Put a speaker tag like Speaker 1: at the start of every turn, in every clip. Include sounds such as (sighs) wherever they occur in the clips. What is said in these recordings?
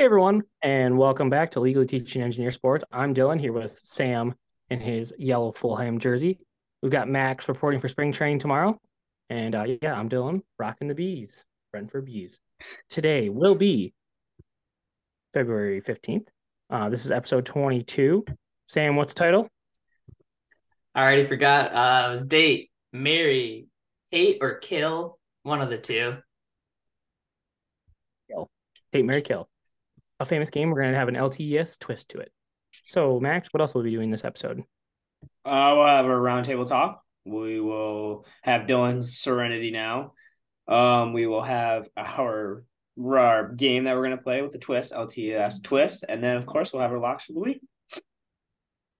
Speaker 1: Hey everyone, and welcome back to Legally Teaching Engineer Sports. I'm Dylan here with Sam in his yellow Fulham jersey. We've got Max reporting for spring training tomorrow, and uh, yeah, I'm Dylan rocking the bees, Brentford bees. Today will be February 15th. Uh, this is episode 22. Sam, what's the title?
Speaker 2: I already forgot. Uh, it was date, marry, hate, or kill. One of the two.
Speaker 1: Kill. Hate, marry, kill. A famous game. We're going to have an LTES twist to it. So, Max, what else will we be doing this episode?
Speaker 3: Uh, we'll have a roundtable talk. We will have Dylan's Serenity now. Um, we will have our our game that we're gonna play with the twist, LTS twist, and then of course we'll have our locks for the week.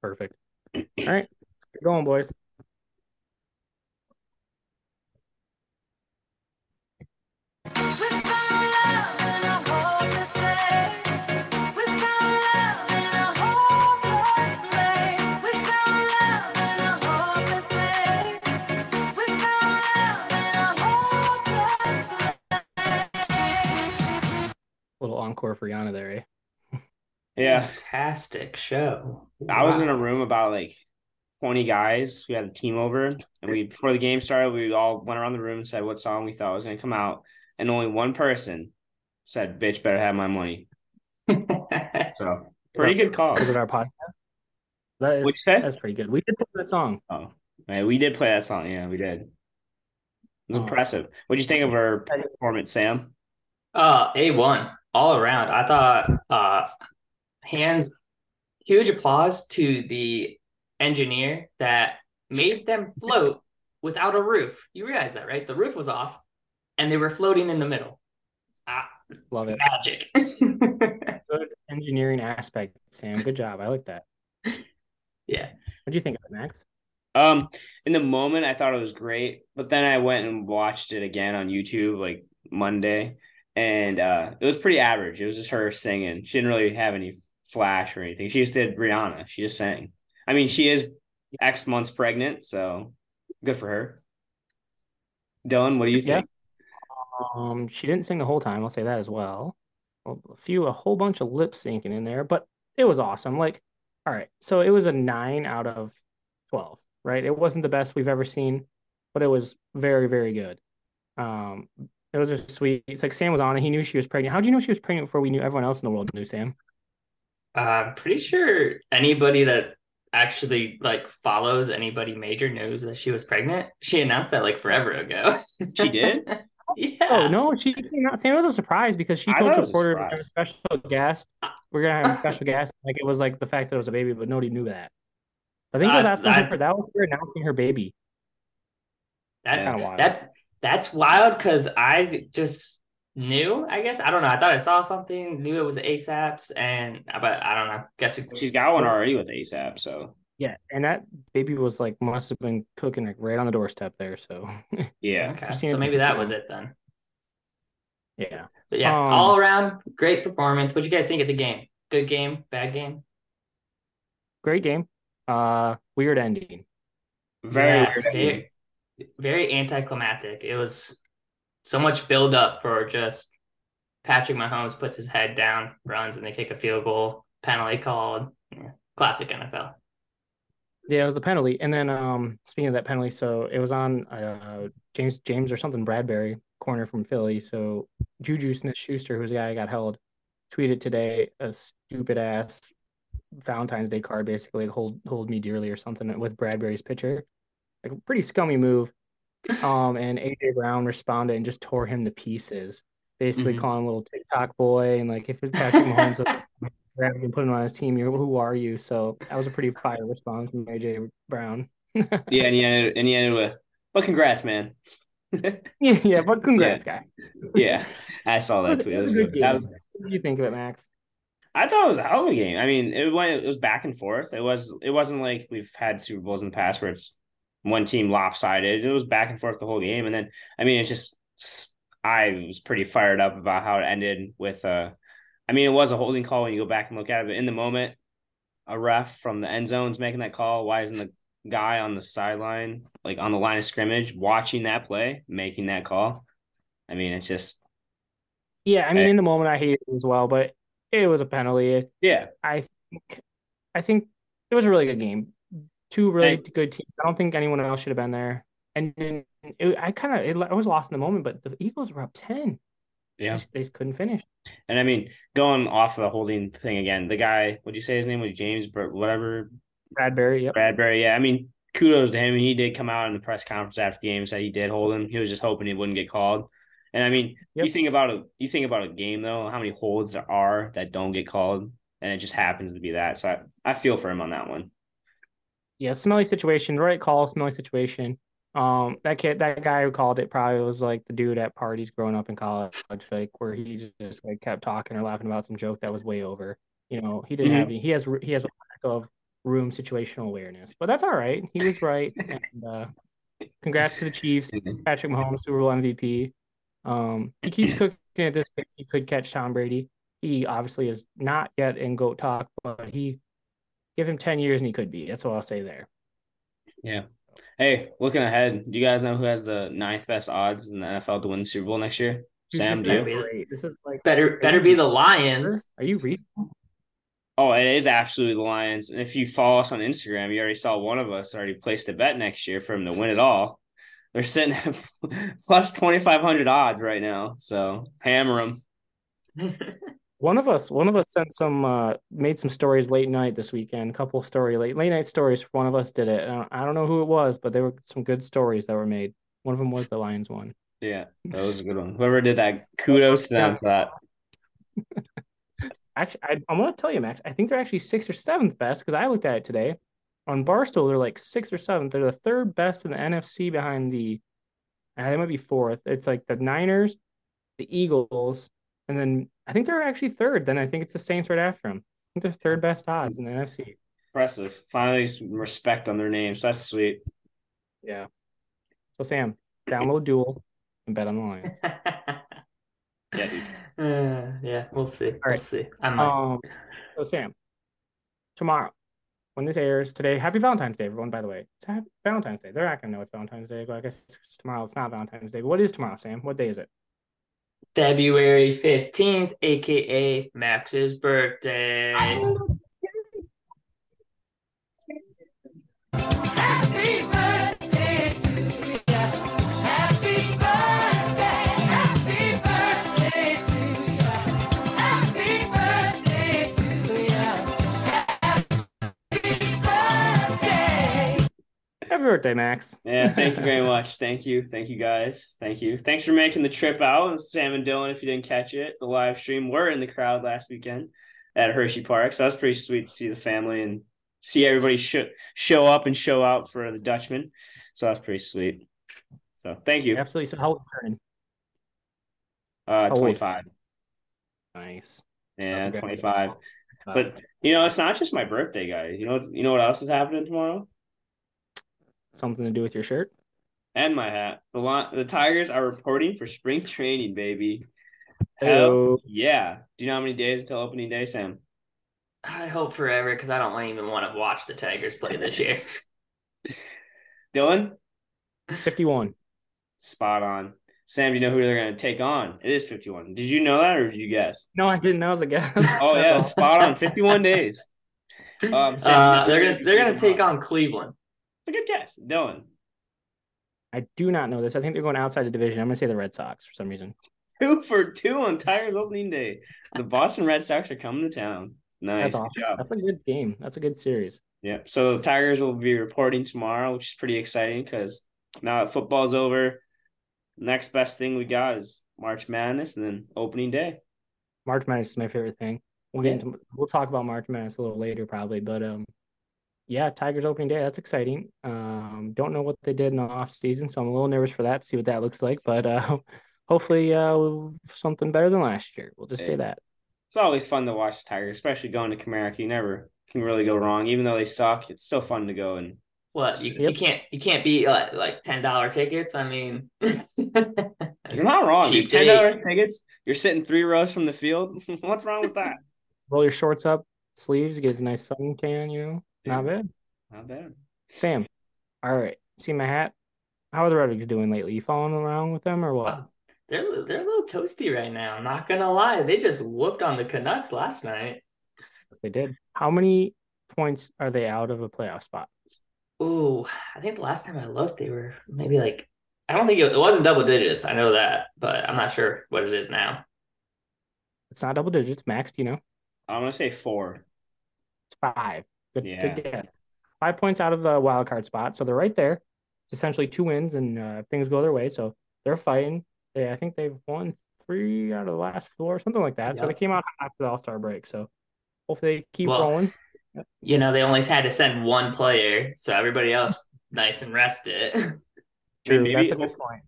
Speaker 1: Perfect. All right, get going, boys. Encore for Yana there, eh? (laughs)
Speaker 3: Yeah,
Speaker 2: Fantastic show.
Speaker 3: I was in a room about like twenty guys. We had a team over, and we before the game started, we all went around the room and said what song we thought was gonna come out, and only one person said, "Bitch, better have my money." (laughs) So pretty good call.
Speaker 1: Was it our podcast? That is,
Speaker 3: What'd you say?
Speaker 1: that's pretty good. We did play that song.
Speaker 3: Oh, man, we did play that song. Yeah, we did. It was
Speaker 1: Oh.
Speaker 3: impressive. What'd you think of our performance, Sam?
Speaker 2: uh, A1 all around. I thought uh, hands, huge applause to the engineer that made them float without a roof. You realize that, right? The roof was off and they were floating in the middle. Ah,
Speaker 1: Love it.
Speaker 2: magic. (laughs)
Speaker 1: Good engineering aspect, Sam. Good job. I like that.
Speaker 2: yeah.
Speaker 1: What do you think of it, Max?
Speaker 3: Um, in the moment, I thought it was great, but then I went and watched it again on YouTube like Monday, and uh, it was pretty average. It was just her singing. She didn't really have any flash or anything. She just did Rihanna. She just sang. I mean, she is X months pregnant, so good for her. Dylan, what do you
Speaker 1: Yeah.
Speaker 3: think?
Speaker 1: Um, she didn't sing the whole time. I'll say that as well. Well, A few, a whole bunch of lip syncing in there, but it was awesome. Like, all right, so it was a nine out of twelve, right? It wasn't the best we've ever seen, but it was very, very good. Um, it was just sweet. It's like Sam was on it. He knew she was pregnant. How would you know she was pregnant before we knew everyone else in the world knew Sam?
Speaker 2: Uh, I'm pretty sure anybody that actually like follows anybody major knows that she was pregnant. She announced that like forever ago. (laughs)
Speaker 3: She did?
Speaker 2: yeah.
Speaker 1: Oh no, she came out. Sam was a surprise because she told
Speaker 3: thought it was a
Speaker 1: reporter we're gonna have a special guest. We're gonna have a special guest. Like it was like the fact that it was a baby, but nobody knew that. I think it was
Speaker 2: Uh,
Speaker 1: after
Speaker 2: I-
Speaker 1: her, that was her announcing her baby.
Speaker 2: That,
Speaker 1: Kind of wild.
Speaker 2: That's that's wild because I just knew. I guess I don't know. I thought I saw something, knew it was ASAP's, and but I don't know. Guess we.
Speaker 3: She's got one already with ASAP, so
Speaker 1: yeah, and that baby was like must have been cooking like right on the doorstep there. So (laughs)
Speaker 3: yeah.
Speaker 2: Okay, so maybe that was it then.
Speaker 1: yeah,
Speaker 2: So yeah,
Speaker 1: Um,
Speaker 2: all around great performance. What you guys think of the game? Good game, bad game?
Speaker 1: great game. Uh, weird ending.
Speaker 3: Very
Speaker 2: Yes,
Speaker 3: weird.
Speaker 2: very, very anticlimactic. It was so much build up for just Patrick Mahomes puts his head down, runs, and they kick a field goal. Penalty called. Yeah, classic NFL.
Speaker 1: Yeah, it was the penalty. And then um speaking of that penalty, so it was on uh James James or something Bradberry corner from Philly. So Juju Smith Schuster, who's the guy who got held, tweeted today a stupid ass Valentine's Day card, basically hold hold me dearly or something with Bradberry's picture. Like a pretty scummy move. (laughs) Um and AJ Brown responded and just tore him to pieces, basically
Speaker 3: Mhm.
Speaker 1: calling him a little TikTok boy and like if it's Patrick Mahomes grab him and put him on his team. You're who are you? So that was a pretty fire response from AJ Brown. (laughs)
Speaker 3: Yeah, and he ended and he ended with, "But congrats, man."
Speaker 1: yeah, (laughs) yeah, but congrats, guy.
Speaker 3: yeah, I saw that tweet. It was good. That was,
Speaker 1: What did you think of it, Max?
Speaker 3: I thought it was a hell of a game. I mean, it went. It was back and forth. It was. It wasn't like we've had Super Bowls in the past where it's one team lopsided. It was back and forth the whole game, and then I mean, it's just. I was pretty fired up about how it ended with. Uh, I mean, it was a holding call when you go back and look at it, but in the moment, a ref from the end zone's making that call. Why isn't the guy on the sideline, like on the line of scrimmage, watching that play, making that call? I mean, it's just
Speaker 1: Yeah, I mean,
Speaker 3: Hey.
Speaker 1: in the moment, I hate it as well, but it was a penalty.
Speaker 3: Yeah.
Speaker 1: I think I think it was a really good game. Two really
Speaker 3: Thank-
Speaker 1: good teams. I don't think anyone else should have been there. And then it, I kind of I was lost in the moment, but the Eagles were up ten. They
Speaker 3: Yeah.
Speaker 1: just, they just couldn't finish.
Speaker 3: And I mean, going off the holding thing again, the guy, would you say his name was James, Br- whatever,
Speaker 1: Bradberry, yep.
Speaker 3: Bradberry? Yeah. I mean, kudos to him. And he did come out in the press conference after the game, said he did hold him. He was just hoping he wouldn't get called. And I mean,
Speaker 1: Yep.
Speaker 3: you think about a you think about a game though, how many holds there are that don't get called, and it just happens to be that. So I, I feel for him on that one.
Speaker 1: Yeah, smelly situation, right call, smelly situation. Um, that kid, that guy who called it probably was like the dude at parties growing up in college, like where he just, just like kept talking or laughing about some joke that was way over. You know, he didn't
Speaker 3: Mhm.
Speaker 1: have any. He has he has a lack of room situational awareness, but that's all right. He was right, (laughs) and uh, congrats to the Chiefs, Patrick Mahomes, Super Bowl MVP. Um, he keeps (clears throat) cooking at this pace. He could catch Tom Brady. He obviously is not yet in goat talk, but he give him ten years and he could be. That's all I'll say there.
Speaker 3: Yeah. Hey, looking ahead, do you guys know who has the ninth best odds in the NFL to win the Super Bowl next year?
Speaker 1: Dude,
Speaker 3: Sam,
Speaker 1: this
Speaker 3: do
Speaker 1: is
Speaker 3: you?
Speaker 2: you?
Speaker 1: This is like
Speaker 2: Better better be the Lions.
Speaker 1: Are you reading?
Speaker 3: Oh, it is absolutely the Lions. And if you follow us on Instagram, you already saw one of us already placed a bet next year for him to win it all. They're sitting at (laughs) plus 2,500 odds right now. So hammer them. (laughs)
Speaker 1: One of us, one of us sent some, uh, made some stories late night this weekend. A couple story late late night stories. One of us did it. Uh, I don't know who it was, but there were some good stories that were made. One of them was the Lions one.
Speaker 3: Yeah, that was a good one. Whoever did that, kudos to them for that. (laughs)
Speaker 1: Actually, I, I'm gonna tell you, Max. I think they're actually sixth or seventh best because I looked at it today. On Barstool, they're like sixth or seventh. They're the third best in the NFC behind the. Uh, they might be fourth. It's like the Niners, the Eagles, and then I think they're actually third. Then I think it's the Saints right after them. I think they're third best odds in the NFC.
Speaker 3: Impressive. Finally, some respect on their names. That's sweet.
Speaker 1: Yeah. So Sam, download (laughs) Duel and bet on the Lions. (laughs)
Speaker 3: Yeah, dude.
Speaker 2: Uh, yeah, we'll see. We'll see. I might.
Speaker 1: Um. So Sam, tomorrow when this airs today, Happy Valentine's Day, everyone. By the way, it's happy Valentine's Day. They're not gonna know it's Valentine's Day. But I guess it's tomorrow it's not Valentine's Day. But what is tomorrow, Sam? What day is it?
Speaker 2: February 15th, aka Max's birthday.
Speaker 4: Happy birthday Happy birthday,
Speaker 1: Max.
Speaker 3: Yeah, thank you very (laughs) much. Thank you. Thank you guys. Thank you. Thanks for making the trip out. Sam and Dylan, if you didn't catch it, the live stream were in the crowd last weekend at Hershey Park. So that's pretty sweet to see the family and see everybody show, show up and show out for the Dutchman. So that's pretty sweet. So thank you.
Speaker 1: Absolutely. So how old are you turning?
Speaker 3: Uh
Speaker 1: old?
Speaker 3: 25.
Speaker 1: Nice.
Speaker 3: Yeah, 25.
Speaker 1: Uh,
Speaker 3: But you know, it's not just my birthday, guys. You know you know what else is happening tomorrow?
Speaker 1: Something to do with your shirt?
Speaker 3: And my hat. The Li- the Tigers are reporting for spring training, baby. Hell yeah. Do you know how many days until opening day, Sam?
Speaker 2: I hope forever because I don't even want to watch the Tigers play this year. (laughs)
Speaker 3: Dylan?
Speaker 1: 51.
Speaker 3: Spot on. Sam, do you know who they're going to take on? It is 51. Did you know that or did you guess?
Speaker 1: No, I didn't. That was a guess. (laughs)
Speaker 3: Oh, yeah. Spot on. 51 days. (laughs) Um, Sam,
Speaker 2: Uh, they're gonna they're gonna
Speaker 3: take
Speaker 2: take on Cleveland.
Speaker 3: A good guess. Dylan.
Speaker 1: I do not know this. I think they're going outside the division. I'm going to say the Red Sox for some reason.
Speaker 3: Two for two on Tigers opening day. The Boston Red Sox are coming to town. Nice.
Speaker 1: That's awesome.
Speaker 3: job.
Speaker 1: That's a good game. That's a good series.
Speaker 3: Yeah. So Tigers will be reporting tomorrow, which is pretty exciting because now that football's over, next best thing we got is March Madness and then opening day.
Speaker 1: March Madness is my favorite thing. We'll get into we'll talk about March Madness a little later probably, but um yeah, Tigers opening day, that's exciting. Um don't know what they did in the off season, so I'm a little nervous for that to see what that looks like, but uh (laughs) hopefully uh something better than last year. We'll just say that.
Speaker 3: It's always fun to watch the Tigers, especially going to Comerica. You never can really go wrong. Even though they suck, it's still fun to go and
Speaker 2: What you, you can't you can't beat like, like ten dollar tickets. I mean, (laughs)
Speaker 3: you're not wrong.
Speaker 2: Cheap.
Speaker 3: Ten dollars tickets. You're sitting three rows from the field. (laughs) What's wrong with that?
Speaker 1: Roll your shorts up, sleeves, get a nice sun tan, you know. Not bad.
Speaker 3: Not bad.
Speaker 1: Sam. All right. See my hat? How are the Red Wings doing lately? You following around with them or what?
Speaker 2: Uh, they're they're a little toasty right now. I'm not gonna lie. They just whooped on the Canucks last night.
Speaker 1: Yes, they did. How many points are they out of a playoff spot?
Speaker 2: Ooh, I think the last time I looked, they were maybe like I don't think it, it wasn't double digits. I know that, but I'm not sure what it is now.
Speaker 1: It's not double digits. Max, do you know?
Speaker 3: I'm gonna say four.
Speaker 1: It's five. Good,
Speaker 3: Yeah.
Speaker 1: good guess. Five points out of the wild card spot, so they're right there. It's essentially two wins, and uh, things go their way. So they're fighting. They, I think they've won three out of the last four, something like that. So they came out after the All Star break. So hopefully they keep
Speaker 2: Well,
Speaker 1: rolling.
Speaker 2: You know, they only had to send one player, so everybody else nice and rested. (laughs)
Speaker 1: True,
Speaker 3: maybe-
Speaker 1: that's a good point.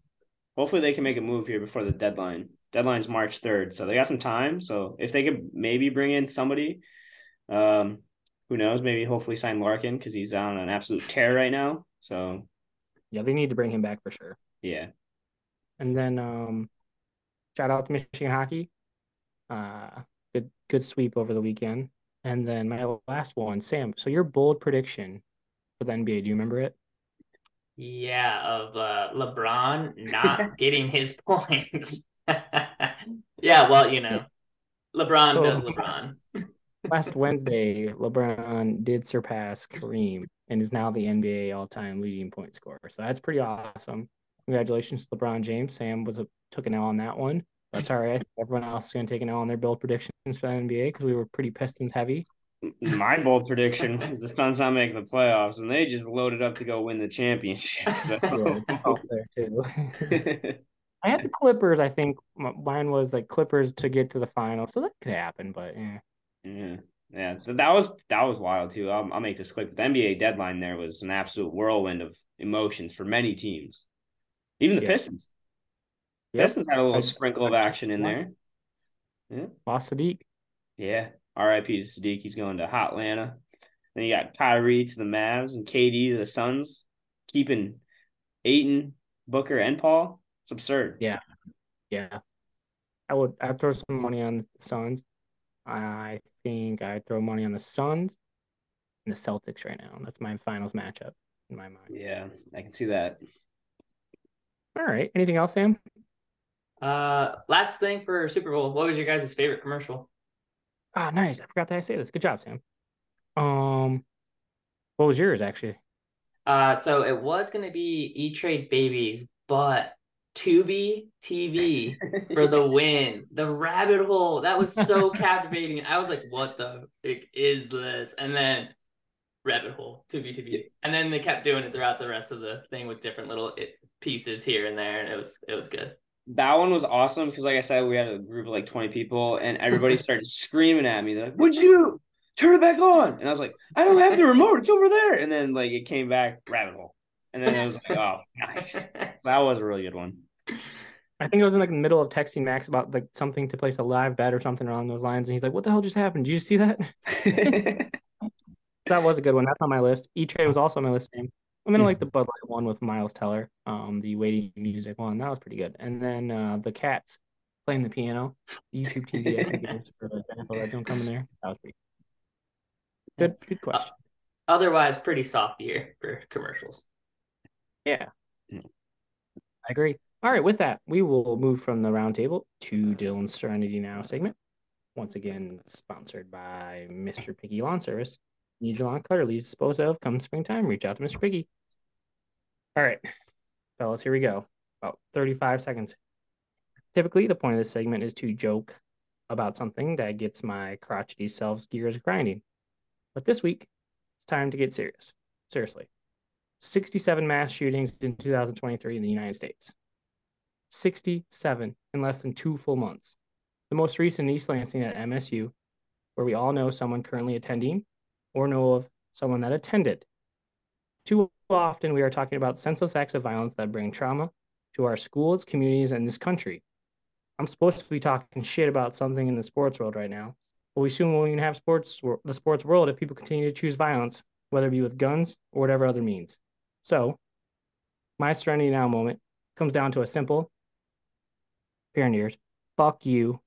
Speaker 3: Hopefully they can make a move here before the deadline. Deadline's March 3rd, so they got some time. So if they could maybe bring in somebody, um, who knows, maybe hopefully sign Larkin because he's on an absolute tear right now. So
Speaker 1: Yeah, they need to bring him back for sure.
Speaker 3: yeah.
Speaker 1: And then um, shout out to Michigan hockey. Uh, good good sweep over the weekend. And then my last one, Sam. So your bold prediction for the NBA, do you remember it?
Speaker 2: yeah, of uh, LeBron not (laughs) getting his points. (laughs) yeah, well, you know, LeBron
Speaker 1: So-
Speaker 2: does LeBron. (laughs)
Speaker 1: Last Wednesday, LeBron did surpass Kareem and is now the NBA all-time leading point scorer. So that's pretty awesome. Congratulations to LeBron James. Sam was a, took an L on that one. That's all right. Everyone else is going to take an L on their build predictions for the NBA because we were pretty Pistons heavy.
Speaker 3: My bold prediction is the Suns not making the playoffs, and they just loaded up to go win the championship. (laughs) So
Speaker 1: Yeah, up there too. (laughs) I had the Clippers. I think mine was like Clippers to get to the final, so that could happen. But eh.
Speaker 3: Yeah, yeah. So that was that was wild too. I'll, I'll make this quick. The NBA deadline there was an absolute whirlwind of emotions for many teams, even the
Speaker 1: Yeah.
Speaker 3: Pistons.
Speaker 1: Yep.
Speaker 3: Pistons had a little
Speaker 1: I-
Speaker 3: sprinkle of action in there.
Speaker 1: lost Saddiq.
Speaker 3: Yeah. R.I.P. to Saddiq. He's going to Hot Atlanta. Then you got Kyrie to the Mavs and KD to the Suns, keeping Ayton, Booker, and Paul. It's absurd.
Speaker 1: Yeah. Yeah, I would. I'd throw some money on the Suns. I think I'd throw money on the Suns and the Celtics right now. That's my finals matchup in my mind.
Speaker 3: Yeah, I can see that.
Speaker 1: All right. Anything else, Sam?
Speaker 2: Uh, last thing for Super Bowl, what was your guys' favorite commercial?
Speaker 1: Ah, nice. I forgot that I say this. Good job, Sam. Um, what was yours actually?
Speaker 2: Uh, so it was gonna be E Trade Babies, but Tubi TV for the win. The rabbit hole that was so (laughs) captivating. I was like, "What the frick is this?" And then rabbit hole, Tubi TV, and then they kept doing it throughout the rest of the thing with different little pieces here and there, and it was it was good.
Speaker 3: That one was awesome because, like I said, we had a group of like 20 people and everybody (laughs) started screaming at me. They're like, What'd you do? Turn it back on. And I was like, I don't have the remote. It's over there. And then, like, it came back rabbit hole. And then it was like, Oh, nice. (laughs) That was a really good one.
Speaker 1: I think it was in like the middle of texting Max about like something to place a live bet or something along those lines, and he's like, "What the hell just happened? Did you see that?" (laughs) (laughs) That was a good one. That's on my list. E Trade was also on my list. I'm gonna like the Bud Light one with Miles Teller, um, the waiting music one. That was pretty good. And then uh, the Cats playing the piano, YouTube TV. I think it for the NFL Red Zone coming there. That was pretty good. Good question.
Speaker 2: Otherwise, pretty soft year for commercials.
Speaker 1: Yeah, I agree. All right, with that, we will move from the roundtable to Dylan's Serenity Now segment. Once again, sponsored by Mr. Piggy Lawn Service. Need your lawn cutter leaves dispose of come springtime. Reach out to Mr. Piggy. All right, fellas, here we go. About 35 seconds. Typically, the point of this segment is to joke about something that gets my crotchety self gears grinding. But this week, it's time to get serious. Seriously. 67 mass shootings in 2023 in the United States. 67 in less than two full months. The most recent East Lansing at MSU, where we all know someone currently attending or know of someone that attended. Too often, we are talking about senseless acts of violence that bring trauma to our schools, communities, and this country. I'm supposed to be talking shit about something in the sports world right now, but we soon won't even have sports the sports world if people continue to choose violence, whether it be with guns or whatever other means. So, my serenity now moment comes down to a simple ears. Fuck you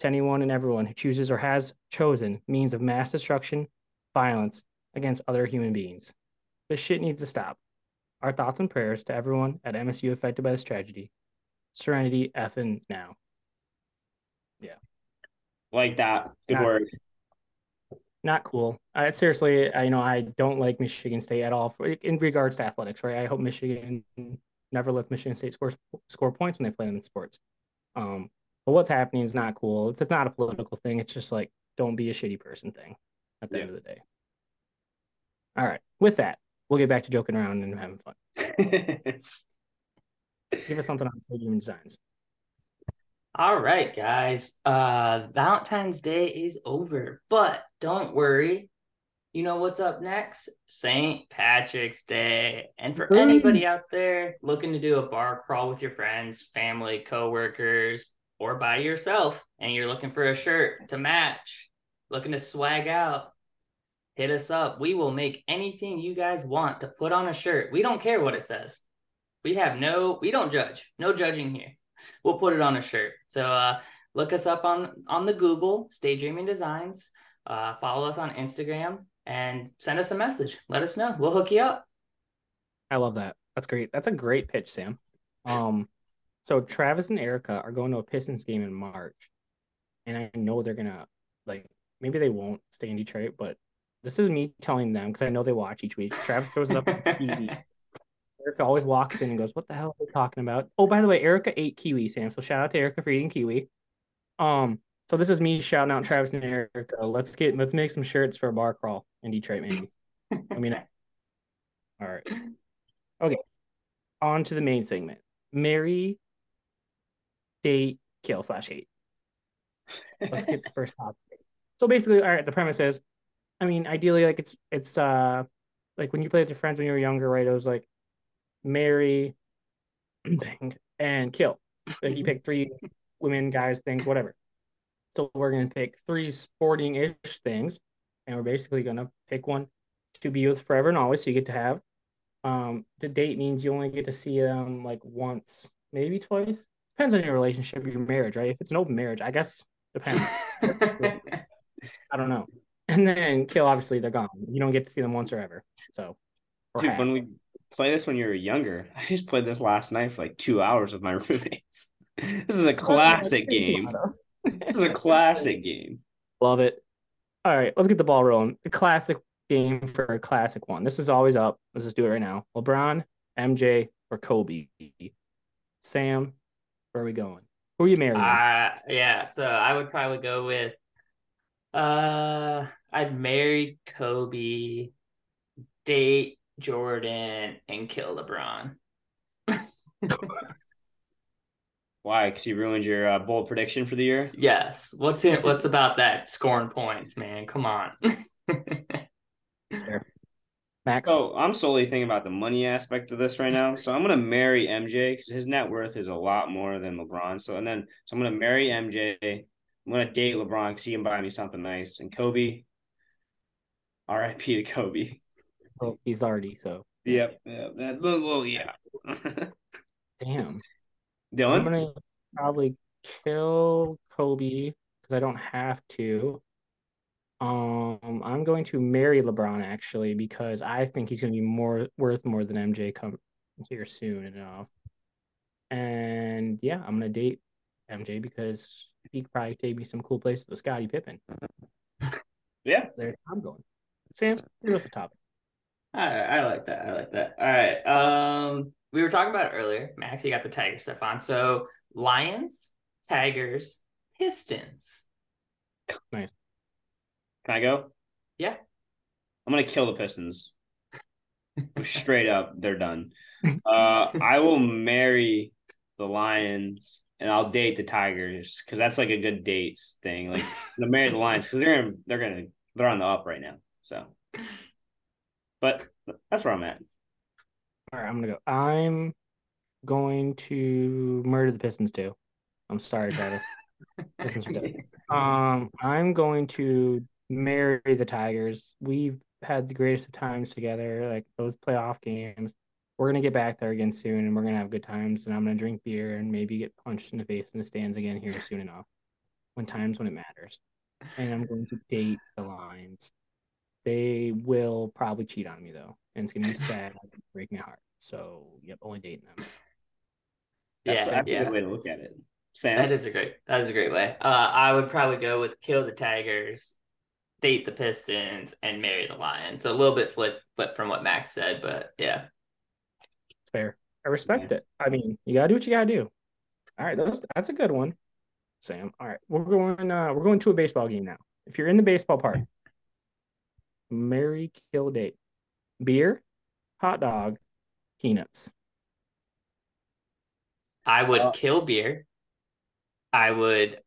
Speaker 1: to anyone and everyone who chooses or has chosen means of mass destruction, violence against other human beings. This shit needs to stop. Our thoughts and prayers to everyone at MSU affected by this tragedy. Serenity effing now. Yeah.
Speaker 3: Like that. Good
Speaker 1: Not-
Speaker 3: work.
Speaker 1: Not cool. I seriously, I you know I don't like Michigan State at all for, in regards to athletics. Right? I hope Michigan never lets Michigan State score score points when they play in sports. Um, but what's happening is not cool. It's, it's not a political thing. It's just like don't be a shitty person thing. At the end of the day. All right. With that, we'll get back to joking around and having fun. (laughs) Give us something on stadium designs.
Speaker 2: All right, guys. Uh Valentine's Day is over, but don't worry. You know what's up next? St. Patrick's Day. And for
Speaker 1: Woo.
Speaker 2: anybody out there looking to do a bar crawl with your friends, family, coworkers, or by yourself, and you're looking for a shirt to match, looking to swag out, hit us up. We will make anything you guys want to put on a shirt. We don't care what it says. We have no, we don't judge. No judging here we'll put it on a shirt. So uh, look us up on on the Google, Stay Dreaming Designs. Uh, follow us on Instagram and send us a message. Let us know. We'll hook you up.
Speaker 1: I love that. That's great. That's a great pitch, Sam. Um, so Travis and Erica are going to a Pistons game in March, and I know they're gonna like maybe they won't stay in Detroit, but this is me telling them because I know they watch each week. Travis throws it up on TV. (laughs) Erica always walks in and goes, "What the hell are they talking about?" Oh, by the way, Erica ate kiwi, Sam. So shout out to Erica for eating kiwi. Um, so this is me shouting out Travis and Erica. Let's get let's make some shirts for a bar crawl in Detroit, maybe. I mean, (laughs) all right. Okay. On to the main segment. Marry, date, kill slash hate. Let's get the first (laughs) topic. So basically, all right, the premise is, I mean, ideally, like it's it's uh like when you play with your friends when you were younger, right? It was like marry, (clears throat) bang, and kill. Like you pick three women, guys, things, whatever. So we're gonna pick three sporting-ish things, and we're basically gonna pick one to be with forever and always. So you get to have. Um, the date means you only get to see them like once, maybe twice. Depends on your relationship, your marriage, right? If it's an open marriage, I guess depends. (laughs) I don't know. And then kill, obviously, they're gone. You don't get to see them once or ever. So, or
Speaker 3: Dude,
Speaker 1: half.
Speaker 3: when we play this when you were younger, (laughs) I just played this last night for like two hours with my (laughs) roommates. This is a classic game. This is a classic game.
Speaker 1: Love it. All right, let's get the ball rolling. A classic game for a classic one. This is always up. Let's just do it right now. LeBron, MJ, or Kobe? Sam, where are we going? Who are you marrying?
Speaker 2: Uh, yeah, so I would probably go with uh I'd marry Kobe, date Jordan, and kill LeBron. (laughs) (laughs)
Speaker 3: Why? Because you ruined your uh, bold prediction for the year.
Speaker 2: yes. What's it what's about that scoring points, man? Come on.
Speaker 1: Max.
Speaker 3: So I'm solely thinking about the money aspect of this right now. So I'm gonna marry MJ because his net worth is a lot more than LeBron. So and then so I'm gonna marry MJ. I'm gonna date LeBron because he can buy me something nice. And Kobe. R.I.P. to Kobe.
Speaker 1: Oh, he's already so.
Speaker 3: Yep. Yeah. That, well, yeah. (laughs)
Speaker 1: Damn. I'm gonna probably kill Kobe because I don't have to. Um, I'm going to marry LeBron actually because I think he's going to be more worth more than MJ come here soon enough. And yeah, I'm gonna date MJ because he could probably take me some cool places with Scottie Pippen. (laughs)
Speaker 3: Yeah.
Speaker 1: There, I'm going. Sam, give us a topic.
Speaker 2: I, I like that. I like that. All right. Um, we were talking about it earlier. Max, you got the Tiger stuff on. So Lions, Tigers, Pistons. Nice.
Speaker 3: Can I go?
Speaker 2: Yeah.
Speaker 3: I'm gonna kill the Pistons. (laughs) Straight up, they're done. (laughs) Uh, I will marry the Lions and I'll date the Tigers because that's like a good dates thing. Like I'm gonna marry the Lions because they're they're gonna they're on the up right now. So, but that's where I'm at.
Speaker 1: All right, I'm gonna go. I'm going to murder the Pistons too. I'm sorry, Travis. (laughs) Pistons are good. Um, I'm going to marry the Tigers. We've had the greatest of times together, like those playoff games. We're gonna get back there again soon, and we're gonna have good times. And I'm gonna drink beer and maybe get punched in the face in the stands again here soon enough. When times when it matters. And I'm going to date the Lions. They will probably cheat on me though, and it's gonna be (laughs) sad. and break my heart. So, yep, only dating them.
Speaker 3: That's,
Speaker 2: yeah,
Speaker 3: that's a
Speaker 2: yeah.
Speaker 3: good way to look at it. Sam,
Speaker 2: That is a great. That is a great way. Uh, I would probably go with kill the Tigers, date the Pistons, and marry the Lions. So a little bit flip, flip from what Max said, but yeah.
Speaker 1: Fair. I respect it. I mean, you gotta do what you gotta do. All right, that's that's a good one, Sam. All right, we're going. Uh, we're going to a baseball game now. If you're in the baseball park, marry, kill, date, beer, hot dog, peanuts.
Speaker 2: I would
Speaker 3: Uh,
Speaker 2: kill beer. I would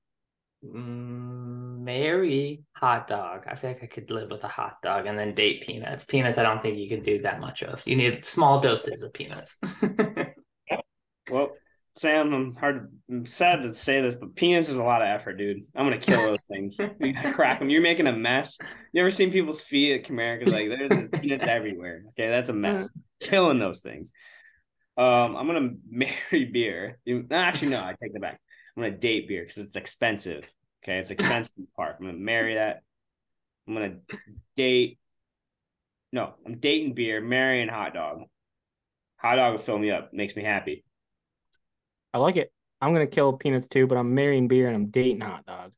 Speaker 2: mm, marry hot dog. I feel like I could live with a hot dog and then date peanuts. Peanuts, I don't think you can do that much of. You need small doses of peanuts. (laughs)
Speaker 3: well, Sam, I'm hard. I'm sad to say this, but penis is a lot of effort, dude. I'm gonna kill those (laughs) things. You gotta crack them. You're making a mess. You ever seen people's feet at Comerica? Like there's just peanuts (laughs) everywhere. Okay, that's a mess. Killing those things. Um, I'm gonna (laughs) marry beer. Actually, no, I take that back. I'm gonna date beer because it's expensive. Okay, it's expensive park. I'm gonna marry that. I'm gonna date. No, I'm dating beer, marrying hot dog. Hot dog will fill me up, makes me happy.
Speaker 1: I like it. I'm gonna kill peanuts too, but I'm marrying beer and I'm dating hot dogs.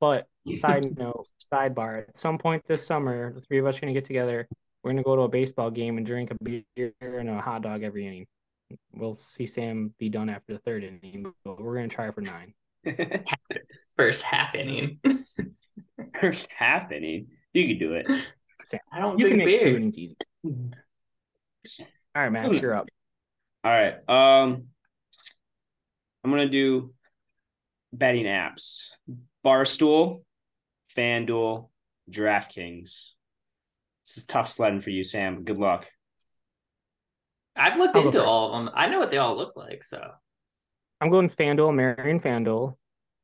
Speaker 1: But side (laughs) note, sidebar. At some point this summer, the three of us are gonna get together. We're gonna go to a baseball game and drink a beer and a hot dog every inning. We'll see Sam be done after the third inning, but we're gonna try for nine. (laughs)
Speaker 2: First half inning. (laughs)
Speaker 3: First half inning, you can do it.
Speaker 2: Sam, I don't
Speaker 1: You can make two
Speaker 2: beer.
Speaker 1: innings easy. All right, Max, you're up.
Speaker 3: All right. Um, I'm gonna do betting apps: Barstool, FanDuel, DraftKings. This is tough sledding for you, Sam. Good luck.
Speaker 2: I've looked
Speaker 1: I'll
Speaker 2: into all of them. I know what they all look like. So
Speaker 1: I'm going FanDuel, marrying FanDuel.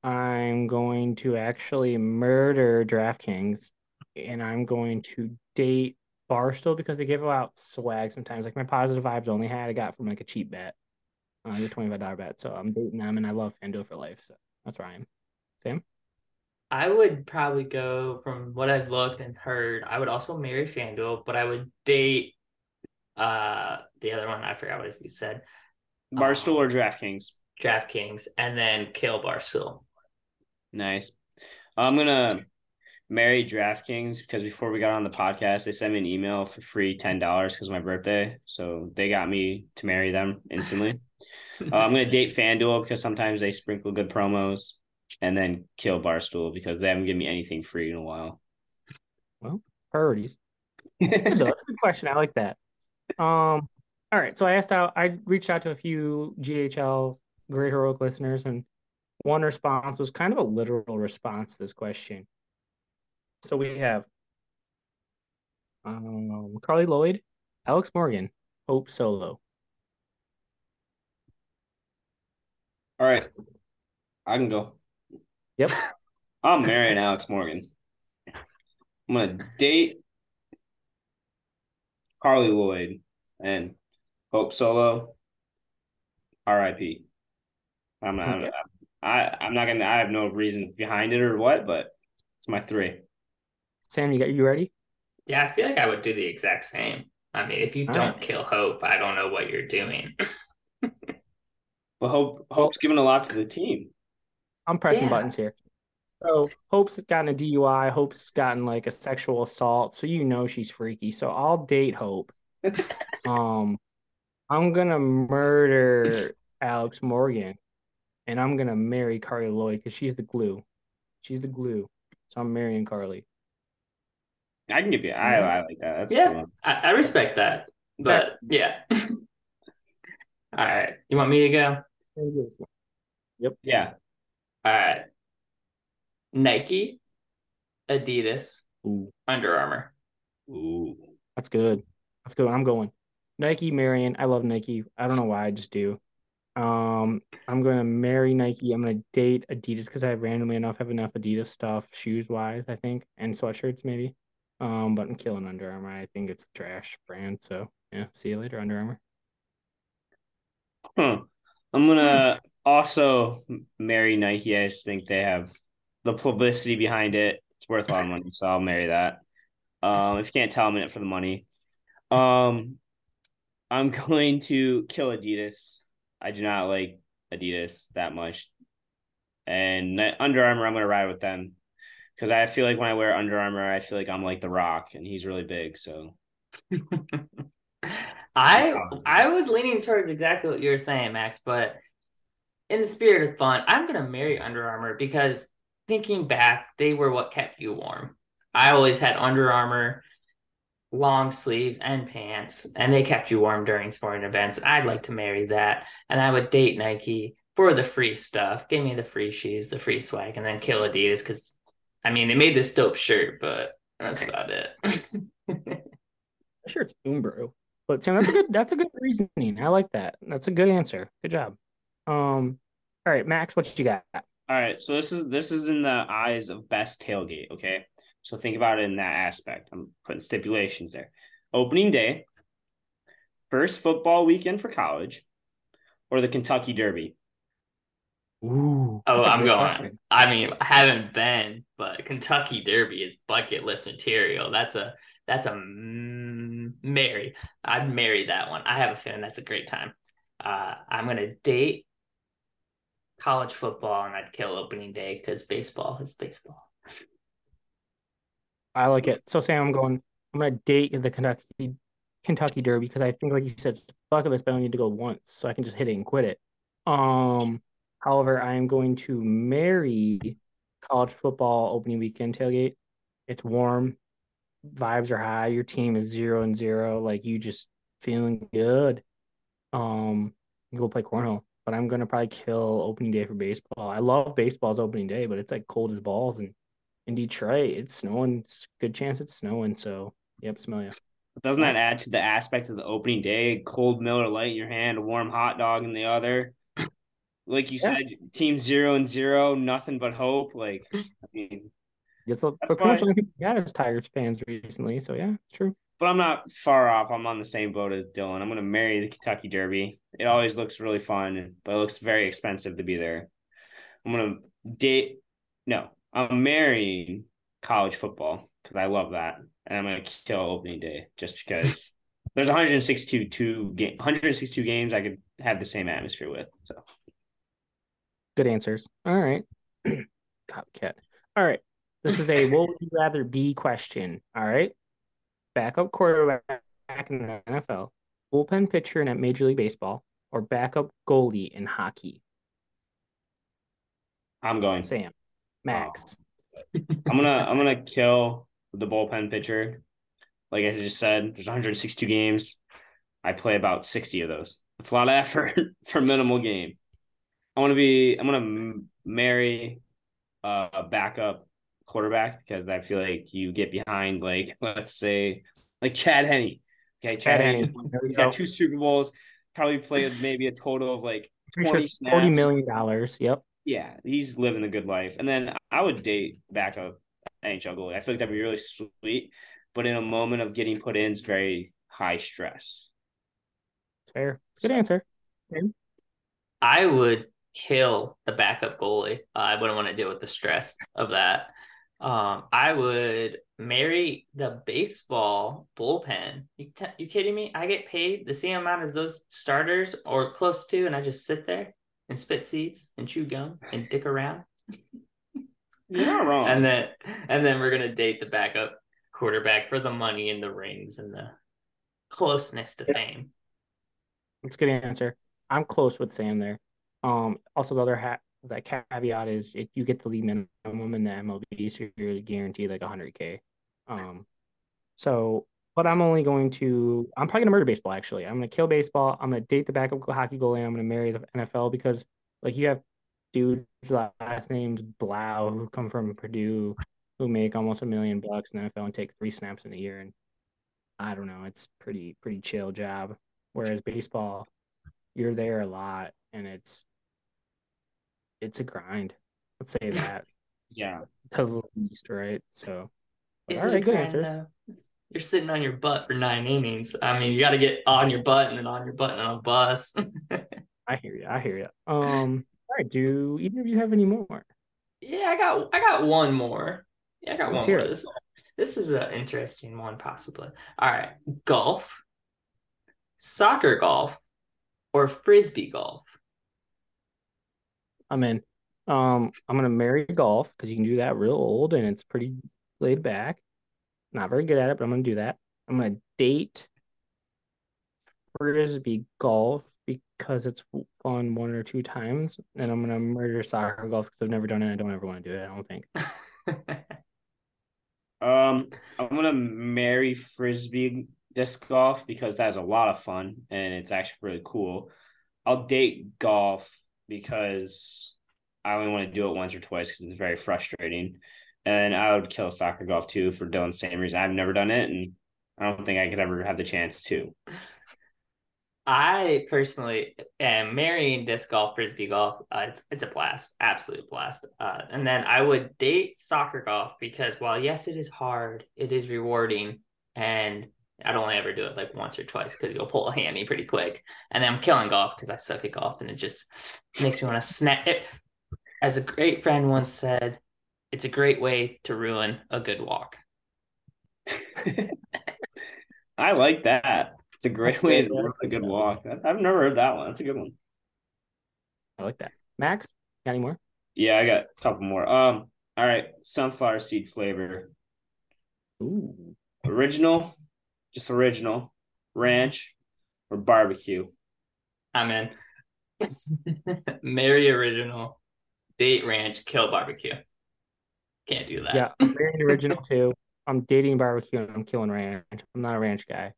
Speaker 1: I'm going to actually murder DraftKings, and I'm going to date Barstool because they give out swag sometimes. Like my positive vibes only had I got from like a cheap bet, uh, like a twenty five dollar bet. So I'm dating them, and I love FanDuel for life. So that's where I am. Sam,
Speaker 2: I would probably go from what I've looked and heard. I would also marry FanDuel, but I would date uh the other one. I forgot what he said.
Speaker 3: Barstool or DraftKings?
Speaker 2: DraftKings, and then kill Barstool.
Speaker 3: Nice. I'm gonna marry DraftKings because before we got on the podcast, they sent me an email for free ten dollars because my birthday. So they got me to marry them instantly. Uh, I'm gonna (laughs) date FanDuel because sometimes they sprinkle good promos, and then kill Barstool because they haven't given me anything free in a while.
Speaker 1: Well, priorities. That's good. (laughs) That's a good question. I like that. Um, all right. So I asked out. I reached out to a few GHL Great Heroic listeners, and one response was kind of a literal response to this question. So we have um, Carli Lloyd, Alex Morgan, Hope Solo.
Speaker 3: All right, I can go.
Speaker 1: Yep.
Speaker 3: I'm marrying Alex Morgan. I'm gonna date Carli Lloyd and Hope Solo. R.I.P. I'm not.
Speaker 1: Okay.
Speaker 3: I I'm not gonna. I have no reason behind it or what, but it's my three.
Speaker 1: Sam, you got you ready?
Speaker 2: Yeah, I feel like I would do the exact same. I mean, if you
Speaker 1: All
Speaker 2: don't
Speaker 1: right.
Speaker 2: kill Hope, I don't know what you're doing. (laughs)
Speaker 3: But Hope Hope's giving a lot to the team.
Speaker 1: I'm pressing
Speaker 2: Yeah.
Speaker 1: buttons here. So Hope's gotten a DUI. Hope's gotten like a sexual assault. So you know she's freaky. So I'll date Hope. (laughs) um, I'm gonna murder Alex Morgan, and I'm gonna marry Carli Lloyd because she's the glue. She's the glue. So I'm marrying Carli.
Speaker 3: I can give you. I I like that. That's
Speaker 2: Yeah.
Speaker 3: good one.
Speaker 2: I, I respect that, but yeah. (laughs) All right, you want me to go?
Speaker 3: Yeah.
Speaker 2: All right. Nike, Adidas,
Speaker 1: Ooh,
Speaker 2: Under Armour.
Speaker 3: Ooh.
Speaker 1: that's good. That's good. I'm going Nike, Marion. I love Nike. I don't know why. I just do. Um, I'm gonna marry Nike. I'm gonna date Adidas because I randomly enough have enough Adidas stuff, shoes wise, I think, and sweatshirts maybe. Um, but I'm killing Under Armour. I think it's a trash brand. So yeah, see you later, Under Armour.
Speaker 3: Huh. I'm gonna also marry Nike. I just think they have the publicity behind it. It's worth a lot of money, so I'll marry that. Um, if you can't tell, I'm in it for the money. Um, I'm (laughs) going to kill Adidas. I do not like Adidas that much. And Under Armour, I'm gonna ride with them because I feel like when I wear Under Armour, I feel like I'm like The Rock, and he's really big. So (laughs)
Speaker 2: I I was leaning towards exactly what you were saying, Max, but in the spirit of fun, I'm gonna marry Under Armour because thinking back, they were what kept you warm. I always had Under Armour long sleeves and pants, and they kept you warm during sporting events. I'd like to marry that, and I would date Nike for the free stuff. Give me the free shoes, the free swag, and then kill Adidas because I mean they made this dope shirt, but that's about it. (laughs) (laughs)
Speaker 1: Sure, it's Umbro, but Sam, that's a good that's a good reasoning. I like that. That's a good answer. Good job. Um, all right, Max, what you got?
Speaker 3: All right, so this is this is in the eyes of best tailgate. Okay, so think about it in that aspect. I'm putting stipulations there. Opening day, first football weekend for college, or the Kentucky Derby.
Speaker 1: Ooh,
Speaker 2: Oh,
Speaker 1: that's a
Speaker 2: I'm going.
Speaker 1: question.
Speaker 2: I mean, I haven't been, but Kentucky Derby is bucket list material. That's a that's a marry. I'd marry that one. I have a feeling that's a great time. Uh, I'm gonna date college football, and I'd kill opening day because baseball is baseball.
Speaker 1: I like it. So Sam, I'm going. I'm gonna date the Kentucky Kentucky Derby because I think, like you said, it's list, but I only need to go once, so I can just hit it and quit it. Um, however, I am going to marry college football opening weekend tailgate. It's warm, vibes are high. Your team is zero and zero, like you just feeling good. Um, go play cornhole, but I'm gonna probably kill opening day for baseball. I love baseball's opening day, but it's like cold as balls and in Detroit, it's snowing. It's a good chance it's snowing. So, yep, smell ya.
Speaker 3: Doesn't that add to the aspect of the opening day? Cold Miller Lite in your hand, a warm hot dog in the other. Like you
Speaker 1: Yeah.
Speaker 3: said, team zero and zero, nothing but hope. Like, I mean,
Speaker 1: It's a,
Speaker 3: That's
Speaker 1: pretty much people got as Tigers fans recently. So, yeah, it's true.
Speaker 3: but I'm not far off. I'm on the same boat as Dylan. I'm going to marry the Kentucky Derby. It always looks really fun, but it looks very expensive to be there. I'm going to date. No, I'm marrying college football because I love that, and I'm going to kill opening day just because (laughs) there's 162 two game 162 games I could have the same atmosphere with. So
Speaker 1: Good answers. All right. (clears throat) Copycat. All right. This is a (laughs) what would you rather be question. All right. Backup quarterback in the NFL, bullpen pitcher in Major League Baseball, or backup goalie in hockey.
Speaker 3: I'm going.
Speaker 1: Sam, Max.
Speaker 3: I'm gonna I'm gonna kill the bullpen pitcher. Like I just said, there's 162 games. I play about 60 of those. It's a lot of effort (laughs) for minimal game. I want to be. I'm gonna marry uh, a backup quarterback because I feel like you get behind, like (laughs) let's say, like Chad Henne. Okay, Chad,
Speaker 1: Chad
Speaker 3: Henney.
Speaker 1: Henne. There we
Speaker 3: He's
Speaker 1: go.
Speaker 3: got two Super Bowls. Probably played maybe a total of like
Speaker 1: Pretty sure
Speaker 3: 20
Speaker 1: it's forty
Speaker 3: snaps.
Speaker 1: million dollars. Yep.
Speaker 3: Yeah, he's living the good life. And then I would date back a NHL goalie. I feel like that'd be really sweet, but in a moment of getting put in, it's very high stress.
Speaker 1: It's fair. It's a good answer.
Speaker 2: I would kill the backup goalie. Uh, I wouldn't want to deal with the stress of that. Um, I would marry the baseball bullpen. You, t- you kidding me? I get paid the same amount as those starters or close to, and I just sit there and spit seeds and chew gum and dick around.
Speaker 3: You're not (laughs) wrong.
Speaker 2: And then and then we're gonna date the backup quarterback for the money and the rings and the closeness to fame.
Speaker 1: It's a good answer. I'm close with Sam there. Um, also the other hat that caveat is if you get the league minimum in the MLB, so you're guaranteed like 100k. Um, so but I'm only going to I'm probably gonna murder baseball. Actually, I'm gonna kill baseball. I'm gonna date the backup hockey goalie. And I'm gonna marry the NFL because like you have dudes last names Blough who come from Purdue who make almost a million bucks in the NFL and take three snaps in a year and I don't know. It's pretty pretty chill job. Whereas baseball, you're there a lot and it's it's a grind. Let's say (laughs) that
Speaker 3: yeah.
Speaker 1: to the least, right? So all
Speaker 2: a
Speaker 1: good answers.
Speaker 2: though? You're sitting on your butt for nine innings. I mean, you got to get on your butt and then on your butt and on a bus. (laughs)
Speaker 1: I hear you. I hear you. Um, all right. Do either of you have any more?
Speaker 2: yeah, I got I got one more. Yeah, I got
Speaker 1: Let's
Speaker 2: one more.
Speaker 1: it.
Speaker 2: This, this is an interesting one, possibly. All right, golf, soccer golf, or frisbee golf.
Speaker 1: I'm in. Um, I'm gonna marry golf because you can do that real old and it's pretty laid back. Not very good at it, but I'm gonna do that. I'm gonna date frisbee golf because it's fun one or two times, and I'm gonna murder soccer golf because I've never done it. I don't ever want to do it. I don't think. (laughs)
Speaker 3: Um, I'm gonna marry frisbee disc golf because that's a lot of fun and it's actually really cool. I'll date golf because I only want to do it once or twice because it's very frustrating. And I would kill soccer golf too for doing the same reason. I've never done it, and I don't think I could ever have the chance to.
Speaker 2: I personally am marrying disc golf, frisbee golf. Uh, it's it's a blast, absolute blast. Uh, and then I would date soccer golf because while yes, it is hard, it is rewarding, and I'd only ever do it like once or twice because you'll pull a hammy pretty quick. And then I'm killing golf because I suck at golf, and it just makes me want to snap it. As a great friend once said, it's a great way to ruin a good walk. (laughs)
Speaker 3: I like that. It's a great
Speaker 1: That's
Speaker 3: way
Speaker 1: good,
Speaker 3: to ruin a good
Speaker 1: good.
Speaker 3: walk. I- I've never heard that one. That's a good one.
Speaker 1: I like that. Max, got any more?
Speaker 3: Yeah, I got a couple more. Um, all right, sunflower seed flavor,
Speaker 1: Ooh,
Speaker 3: original, just original, ranch, or barbecue.
Speaker 2: I'm in. (laughs) Marry original, date ranch, kill barbecue. Can't do that.
Speaker 1: yeah, I'm marrying original too. I'm dating barbecue and I'm killing ranch. I'm not a ranch guy.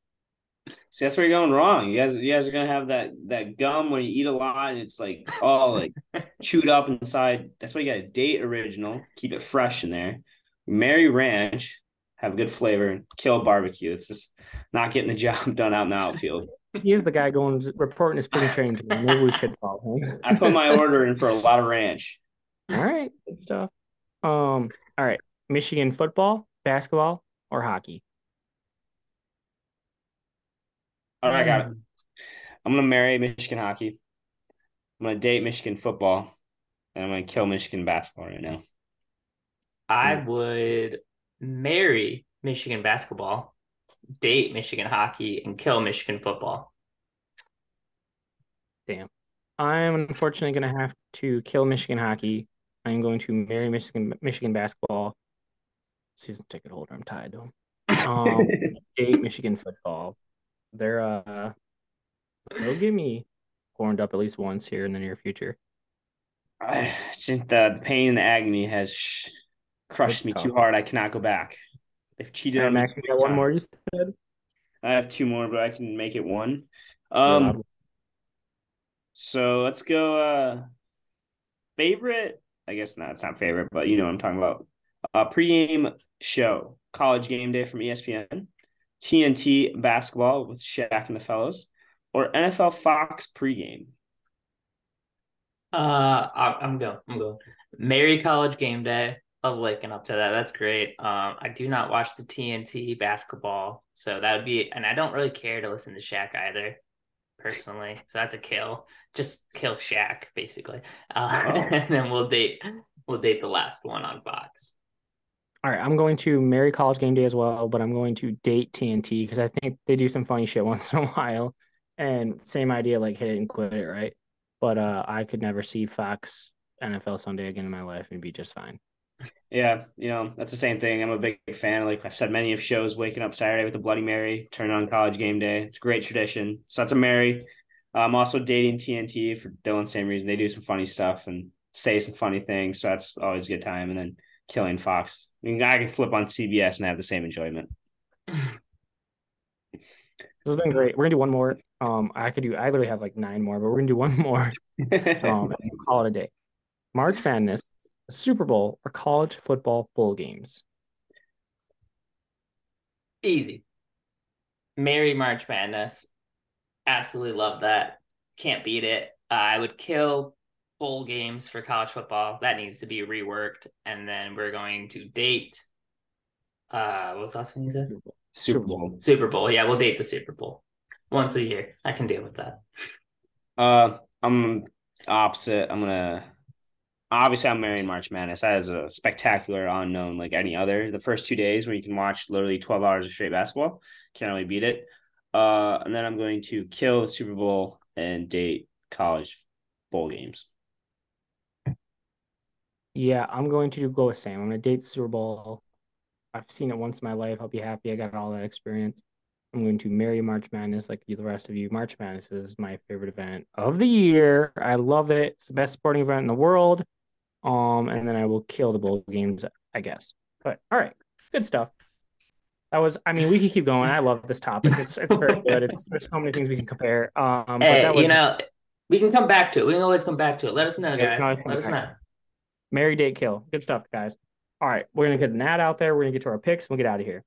Speaker 3: See, that's where you're going wrong. You guys, you guys are gonna have that that gum when you eat a lot, and it's like all like (laughs) chewed up inside. That's why you got to date original, keep it fresh in there. Marry ranch, have good flavor, and kill barbecue. It's just not getting the (laughs) job done out in the outfield.
Speaker 1: He is the guy going reporting his spring training to me. Maybe we should follow him.
Speaker 3: I put my order in for a lot of ranch.
Speaker 1: All right, good stuff. Um, all right, Michigan football, basketball, or hockey?
Speaker 3: All right, I got it. I'm gonna marry Michigan hockey. I'm gonna date Michigan football, and I'm gonna kill Michigan basketball right now.
Speaker 2: I would marry Michigan basketball, date Michigan hockey, and kill Michigan football. Damn.
Speaker 1: I'm unfortunately going to have to kill Michigan hockey. I'm going to marry Michigan Michigan basketball. Season ticket holder. I'm tied to him. Um, (laughs) date Michigan football. They're uh, they'll get me horned up at least once here in the near future. (sighs)
Speaker 3: I just the pain and the agony has sh- crushed
Speaker 1: It's
Speaker 3: me
Speaker 1: tough.
Speaker 3: too hard. I cannot go back. They've cheated
Speaker 1: All right,
Speaker 3: on me.
Speaker 1: Max, got one more. You said.
Speaker 3: I have two more, but I can make it one. Um, so let's go. Uh, favorite? I guess not. It's not favorite, but you know what I'm talking about. Uh, pregame show, college game day from ESPN, TNT basketball with Shaq and the fellows, or NFL Fox pregame.
Speaker 2: Uh, I, I'm going. I'm going. Marry college game day. Love waking up to that. That's great. Um, I do not watch the TNT basketball, so that would be, and I don't really care to listen to Shaq either, personally. So that's a kill. Just kill Shaq, basically. Uh, (laughs)
Speaker 3: Oh.
Speaker 2: and then we'll date. We'll date the last one on Fox.
Speaker 1: All right, I'm going to marry college game day as well, but I'm going to date TNT because I think they do some funny shit (laughs) once in a while. And same idea, like hit it and quit it, right? But uh, I could never see Fox NFL Sunday again in my life and be just fine.
Speaker 3: Yeah, you know, that's the same thing. I'm a big fan. Like I've said many of shows, waking up Saturday with a Bloody marry, turn on college game day. It's a great tradition. So that's a Mary. I'm also dating TNT for Dylan, same reason. They do some funny stuff and say some funny things. So that's always a good time. And then killing Fox. I mean, I can flip on CBS and have the same enjoyment.
Speaker 1: This has been great. We're gonna do one more. Um, I could do. I literally have like nine more, but we're gonna do one (laughs) more. (laughs) Um, call it a day. March Madness, Super Bowl, or college football bowl games.
Speaker 2: Easy. Marry March Madness. Absolutely love that. Can't beat it. Uh, I would kill bowl games for college football. That needs to be reworked. And then we're going to date. Uh, what was the last one you said?
Speaker 3: Super Bowl.
Speaker 2: Super Bowl. Yeah, we'll date the Super Bowl once a year. I can deal with that.
Speaker 3: Uh, I'm opposite. I'm gonna obviously I'm marrying March Madness. That is a spectacular unknown like any other. The first two days where you can watch literally 12 hours of straight basketball, can't really beat it. Uh, and then I'm going to kill Super Bowl and date college bowl games.
Speaker 1: Yeah, I'm going to go with Sam. I'm going to date the Super Bowl. I've seen it once in my life. I'll be happy. I got all that experience. I'm going to marry March Madness like the rest of you. March Madness is my favorite event of the year. I love it. It's the best sporting event in the world. Um, and then I will kill the bowl games, I guess. But all right, good stuff. That was. I mean, we can keep going. I love this topic. It's it's very (laughs) good. It's there's so many things we can compare. Um, but
Speaker 2: Hey,
Speaker 1: that was
Speaker 2: you know, we can come back to it. We can always come back to it. Let us know,
Speaker 1: Yeah, we can
Speaker 2: guys. Let us know.
Speaker 1: Marry, date, kill. Good stuff, guys. All right, we're gonna get an ad out there. We're gonna get to our picks. We'll get out of here.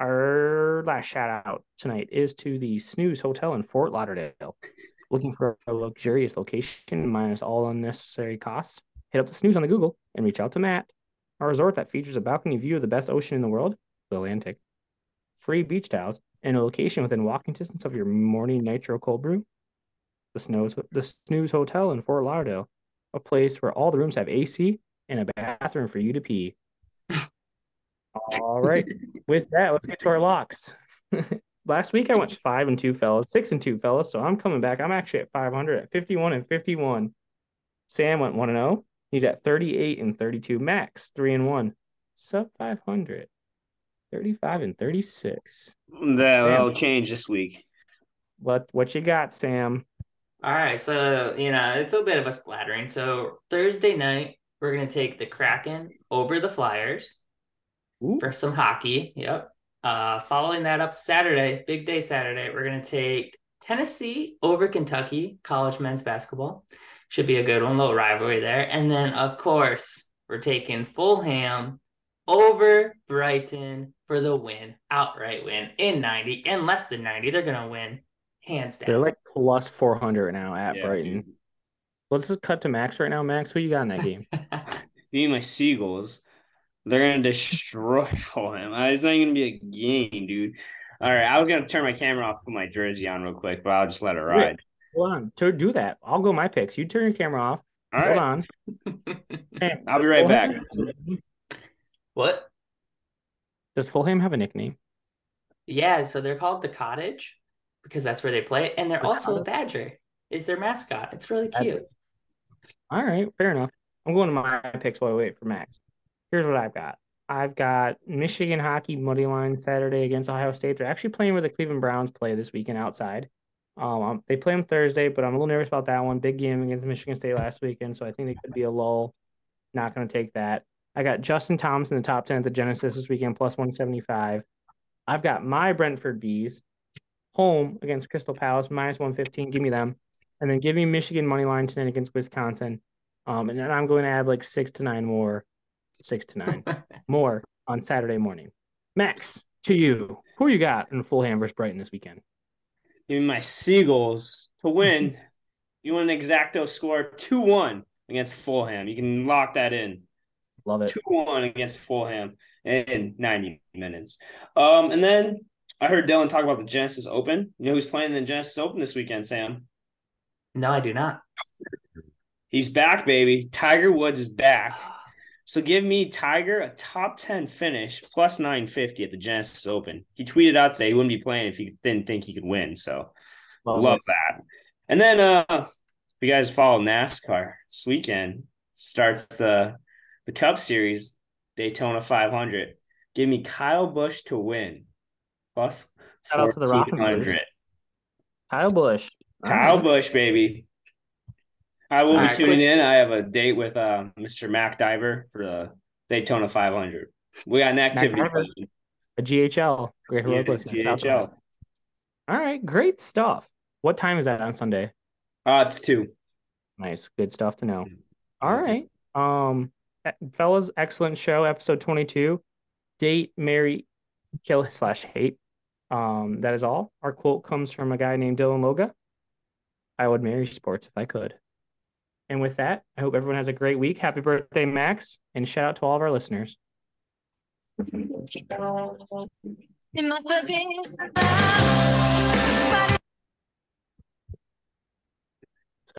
Speaker 1: Our last shout out tonight is to the Snooze Hotel in Fort Lauderdale. Looking for a luxurious location minus all unnecessary costs? Hit up the Snooze on the Google and reach out to Matt. Our resort that features a balcony view of the best ocean in the world, the Atlantic, free beach towels, and a location within walking distance of your morning nitro cold brew. The Snooze, the Snooze Hotel in Fort Lauderdale, a place where all the rooms have AC and a bathroom for you to pee. All right. (laughs) With that, let's get to our locks. (laughs) Last week I went five and two fellas, six and two fellas. So I'm coming back. I'm actually at 500 at 51 and 51. Sam went one and zero. He's at 38 and 32. Max three and one. Sub 500. 35 and 36.
Speaker 3: That'll change this week.
Speaker 1: What what you got, Sam?
Speaker 2: All right, so you know it's a bit of a splattering. So Thursday night we're gonna take the Kraken over the Flyers
Speaker 1: Ooh.
Speaker 2: for some hockey. Yep. Uh, following that up Saturday, big day Saturday, we're gonna take Tennessee over Kentucky, college men's basketball. Should be a good one, little rivalry there. And then of course we're taking Fulham over Brighton for the win, outright win in 90, in less than 90. They're gonna win hands down.
Speaker 1: They're like plus 400 now at
Speaker 3: Yeah,
Speaker 1: Brighton.
Speaker 3: dude.
Speaker 1: Let's just cut to Max right now. Max, who you got in that game? (laughs)
Speaker 3: Me and my Seagulls, they're gonna destroy (laughs) Fulham. Uh, It's not even gonna be a game, dude. All right, I was gonna turn my camera off, put my jersey on real quick, but I'll just let it ride.
Speaker 1: Hold on. To do that, I'll go my picks. You turn your camera off.
Speaker 3: All
Speaker 1: Hold
Speaker 3: right,
Speaker 1: on. (laughs) Sam,
Speaker 3: I'll be right
Speaker 1: Fulham
Speaker 3: back.
Speaker 1: have a nickname?
Speaker 2: what?
Speaker 1: Does Fulham have a nickname?
Speaker 2: Yeah, so they're called the Cottage because that's where they play, and they're
Speaker 1: The
Speaker 2: also a badger. Is their mascot? It's really cute.
Speaker 1: All right, fair enough. I'm going to my picks while I wait for Max. Here's what I've got. I've got Michigan hockey money line Saturday against Ohio State. They're actually playing where the Cleveland Browns play this weekend outside. Um, they play them Thursday, but I'm a little nervous about that one. Big game against Michigan State last weekend, so I think they could be a lull. Not going to take that. I got Justin Thomas in the top 10 at the Genesis this weekend, plus 175. I've got my Brentford Bees home against Crystal Palace, minus 115. Give me them. And then give me Michigan money line tonight against Wisconsin. Um, and then I'm going to add like six to nine more, six to nine (laughs) more on Saturday morning. Max, to you. Who you got in Fulham versus Brighton this weekend?
Speaker 3: Give me my Seagulls to win. (laughs) you want an exacto score two one against Fulham. You can lock that in.
Speaker 1: Love it.
Speaker 3: Two one against Fulham in ninety minutes. Um, and then I heard Dylan talk about the Genesis Open. You know who's playing the Genesis Open this weekend, Sam?
Speaker 2: No, I do not.
Speaker 3: He's back, baby. Tiger Woods is back. (sighs) (laughs) So give me Tiger a top 10 finish plus 950 at the Genesis Open. He tweeted out today he wouldn't be playing if he didn't think he could win. So
Speaker 1: Love,
Speaker 3: love that. And then uh if you guys follow NASCAR this weekend starts the the Cup Series Daytona 500. Give me Kyle Busch to win. Plus
Speaker 1: Shout out to the Rockin'
Speaker 3: 1400.
Speaker 1: Kyle Busch.
Speaker 3: Kyle Busch, baby. I will be tuning in. I have a date with uh, Mr. Mac Diver for the Daytona 500. We got an activity.
Speaker 1: A GHL. Great heroic
Speaker 3: Yes,
Speaker 1: listeners. Shout out to
Speaker 3: GHL.
Speaker 1: All right, great stuff. What time is that on Sunday?
Speaker 3: Uh, it's two.
Speaker 1: Nice, good stuff to know.
Speaker 3: Mhm.
Speaker 1: All right, um, fellas, excellent show, episode twenty-two. Date, marry, kill (laughs) slash hate. Um, that is all. Our quote comes from a guy named Dylan Loga. I would marry sports if I could. And with that, I hope everyone has a great week. Happy birthday, Max, and shout out to all of our listeners.